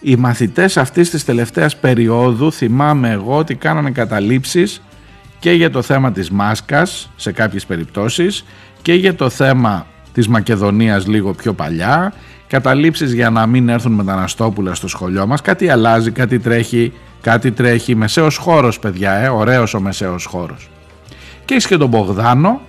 Οι μαθητές αυτής της τελευταίας περίοδου θυμάμαι εγώ ότι κάνανε καταλήψεις και για το θέμα της μάσκας σε κάποιες περιπτώσεις και για το θέμα της Μακεδονίας λίγο πιο παλιά. Καταλήψεις για να μην έρθουν μεταναστόπουλα στο σχολείο μας. Κάτι αλλάζει, κάτι τρέχει κάτι τρέχει, μεσαίος χώρος παιδιά ε, ωραίος ο μεσαίος χώρος. Και έχει και τον Μπογδάνο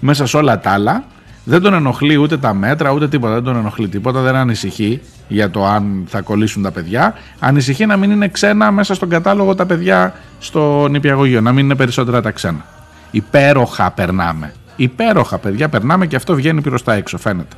μέσα σε όλα τα άλλα δεν τον ενοχλεί ούτε τα μέτρα ούτε τίποτα. Δεν τον ενοχλεί τίποτα δεν ανησυχεί για το αν θα κολλήσουν τα παιδιά. Ανησυχεί να μην είναι ξένα μέσα στον κατάλογο τα παιδιά στο νηπιαγωγείο να μην είναι περισσότερα τα ξένα. Υπέροχα περνάμε. Υπέροχα παιδιά περνάμε και αυτό βγαίνει προς τα έξω φαίνεται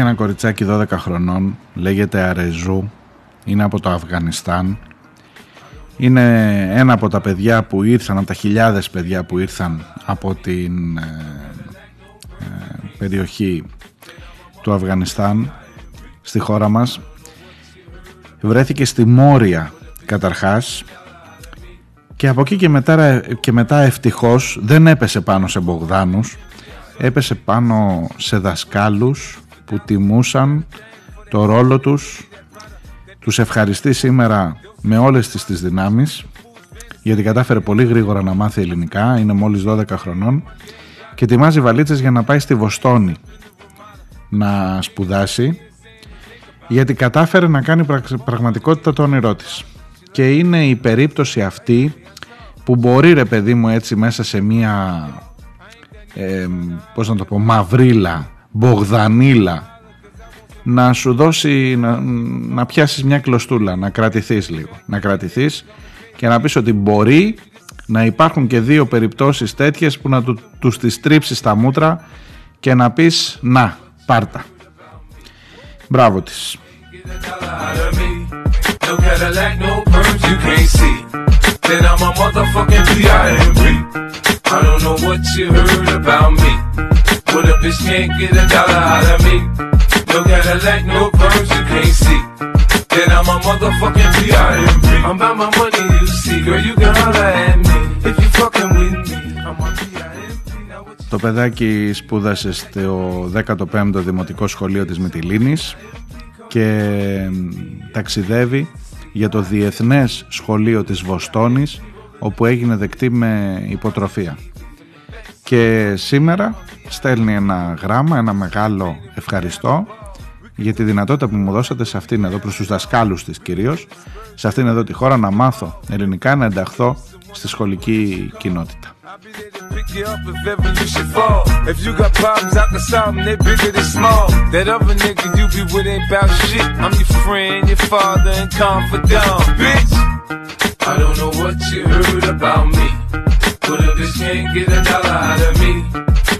Υπάρχει ένα κοριτσάκι 12 χρονών, λέγεται Αρεζού, είναι από το Αφγανιστάν. Είναι ένα από τα παιδιά που ήρθαν, από τα χιλιάδες παιδιά που ήρθαν από την ε, ε, περιοχή του Αφγανιστάν στη χώρα μας. Βρέθηκε στη Μόρια καταρχάς και από εκεί και μετά, και μετά ευτυχώς δεν έπεσε πάνω σε Μπογδάνους έπεσε πάνω σε δασκάλους που τιμούσαν το ρόλο τους τους ευχαριστεί σήμερα με όλες τις τις δυνάμεις γιατί κατάφερε πολύ γρήγορα να μάθει ελληνικά είναι μόλις 12 χρονών και ετοιμάζει βαλίτσες για να πάει στη Βοστόνη να σπουδάσει γιατί κατάφερε να κάνει πραγματικότητα το όνειρό της. Και είναι η περίπτωση αυτή που μπορεί ρε παιδί μου έτσι μέσα σε μία ε, πώς να το πω μαυρίλα Μπογδανίλα να σου δώσει να, να πιάσεις μια κλωστούλα να κρατηθείς λίγο να κρατηθείς και να πεις ότι μπορεί να υπάρχουν και δύο περιπτώσεις τέτοιες που να του, τους τις τρίψεις στα μούτρα και να πεις να πάρτα Μπράβο της. No Cadillac, no perms you can't see. Then I'm a motherfucking B.I.M.B. I don't know what you heard about me. But a bitch can't get a dollar out of me. No Cadillac, no perms you can't see. Then I'm a motherfucking B.I.M.B. I'm about my money, you see. Girl, you can holler at me. If you fucking with me, I'm a B.I.M.B. Now what you Το παιδάκι σπούδασε στο 15ο Δημοτικό Σχολείο της Μυτιλίνης και μ, ταξιδεύει για το Διεθνές Σχολείο της Βοστόνης όπου έγινε δεκτή με υποτροφία. Και σήμερα Στέλνει ένα γράμμα, ένα μεγάλο ευχαριστώ για τη δυνατότητα που μου δώσατε σε αυτήν εδώ, προς τους δασκάλους της κυρίως, σε αυτήν εδώ τη χώρα να μάθω ελληνικά να ενταχθώ στη σχολική κοινότητα.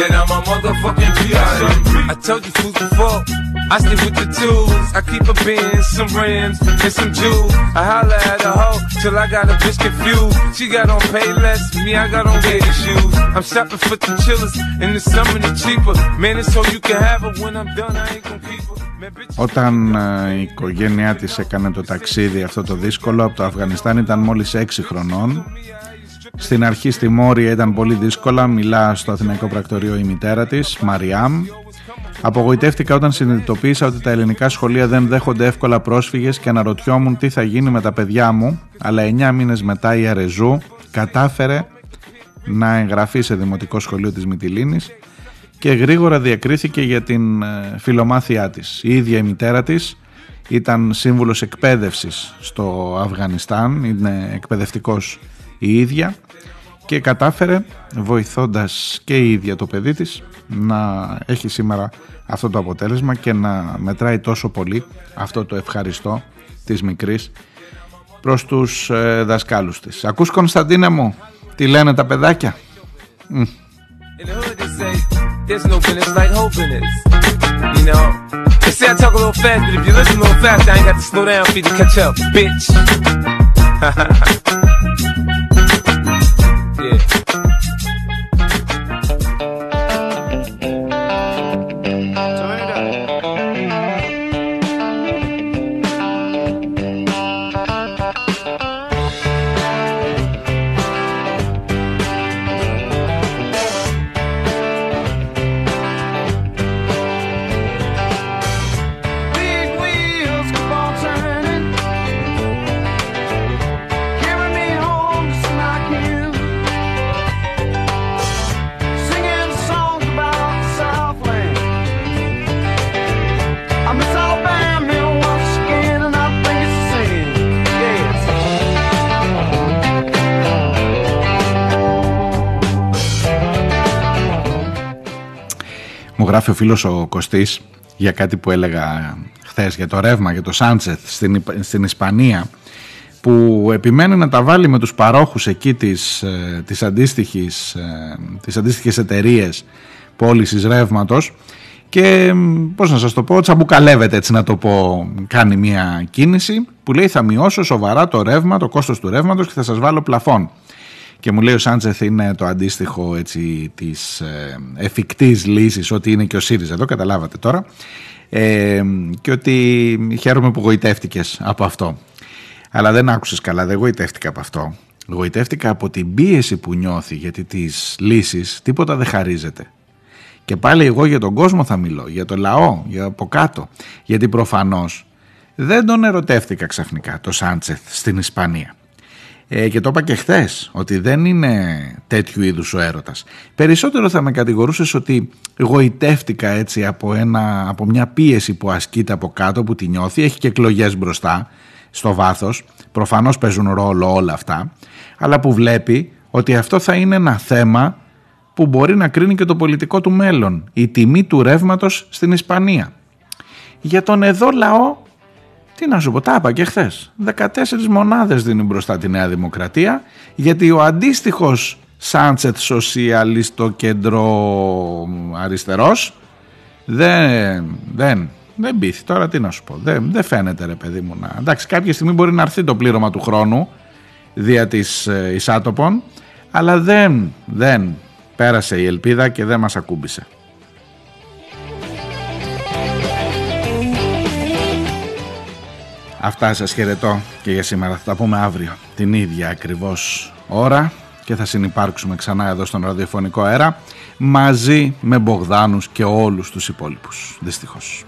Then I'm a motherfucking B.I.M.B. I told you fools before. I stick with the tools. I keep a Benz, some rims, and some jewels. I holla at a hoe till I got a bitch confused. She got on pay less, me I got on gator shoes. I'm shopping for the chillers, in the summer the cheaper. Man, it's so you can have her when I'm done. I ain't gon' keep her. Man, bitch, Όταν ε, η οικογένειά της έκανε το ταξίδι αυτό το δύσκολο από το Αφγανιστάν ήταν μόλις 6 χρονών. Στην αρχή στη Μόρια ήταν πολύ δύσκολα, μιλά στο Αθηναϊκό Πρακτορείο η μητέρα της, Μαριάμ. Απογοητεύτηκα όταν συνειδητοποίησα ότι τα ελληνικά σχολεία δεν δέχονται εύκολα πρόσφυγες και αναρωτιόμουν τι θα γίνει με τα παιδιά μου, αλλά 9 μήνες μετά η Αρεζού κατάφερε να εγγραφεί σε δημοτικό σχολείο της Μυτιλίνης και γρήγορα διακρίθηκε για την ε, φιλομάθειά της. Η ίδια η μητέρα της ήταν σύμβουλος εκπαίδευσης στο Αφγανιστάν, είναι εκπαιδευτικός η ίδια και κατάφερε βοηθώντας και η ίδια το παιδί της να έχει σήμερα αυτό το αποτέλεσμα και να μετράει τόσο πολύ αυτό το ευχαριστώ της μικρής προς τους ε, δασκάλους της. Ακούς Κωνσταντίνε μου, τι λένε τα παιδάκια; γράφει ο φίλος ο Κωστής για κάτι που έλεγα χθες για το ρεύμα, για το Σάντσεθ στην, Υπ- στην Ισπανία που επιμένει να τα βάλει με τους παρόχους εκεί της, ε, της, αντίστοιχης, ε, της αντίστοιχης εταιρείες πώλησης ρεύματος και μ, πώς να σας το πω, τσαμπουκαλεύεται έτσι να το πω, κάνει μια κίνηση που λέει θα μειώσω σοβαρά το ρεύμα, το κόστος του ρεύματος και θα σας βάλω πλαφόν. Και μου λέει ο Σάντσεθ είναι το αντίστοιχο έτσι, της ε, εφικτής λύσης, ότι είναι και ο ΣΥΡΙΖΑ εδώ, καταλάβατε τώρα. Ε, και ότι χαίρομαι που γοητεύτηκες από αυτό. Αλλά δεν άκουσες καλά, δεν γοητεύτηκα από αυτό. Γοητεύτηκα από την πίεση που νιώθει, γιατί τις λύσεις τίποτα δεν χαρίζεται. Και πάλι εγώ για τον κόσμο θα μιλώ, για το λαό, για από κάτω. Γιατί προφανώς δεν τον ερωτεύτηκα ξαφνικά το Σάντσεθ στην Ισπανία. Ε, και το είπα και χθες ότι δεν είναι τέτοιου είδους ο έρωτας. Περισσότερο θα με κατηγορούσες ότι γοητεύτηκα έτσι από, ένα, από μια πίεση που ασκείται από κάτω που τη νιώθει. Έχει και εκλογές μπροστά στο βάθος. Προφανώς παίζουν ρόλο όλα αυτά. Αλλά που βλέπει ότι αυτό θα είναι ένα θέμα που μπορεί να κρίνει και το πολιτικό του μέλλον. Η τιμή του ρεύματος στην Ισπανία. Για τον εδώ λαό Τι να σου πω, τα είπα και χθες. 14 μονάδες δίνει μπροστά τη Νέα Δημοκρατία, γιατί ο αντίστοιχος Σάντσετ Σοσιαλιστο Κέντρο Αριστερός δεν, δεν, δεν πείθει. Τώρα τι να σου πω. Δεν, δεν φαίνεται ρε παιδί μου να. Εντάξει, κάποια στιγμή μπορεί να έρθει το πλήρωμα του χρόνου δια της ε, εισάτοπων, αλλά δεν, δεν πέρασε η ελπίδα και δεν μας ακούμπησε. Αυτά σας χαιρετώ και για σήμερα. Θα τα πούμε αύριο την ίδια ακριβώς ώρα και θα συνεπάρξουμε ξανά εδώ στον ραδιοφωνικό αέρα μαζί με Μπογδάνους και όλους τους υπόλοιπους. Δυστυχώς.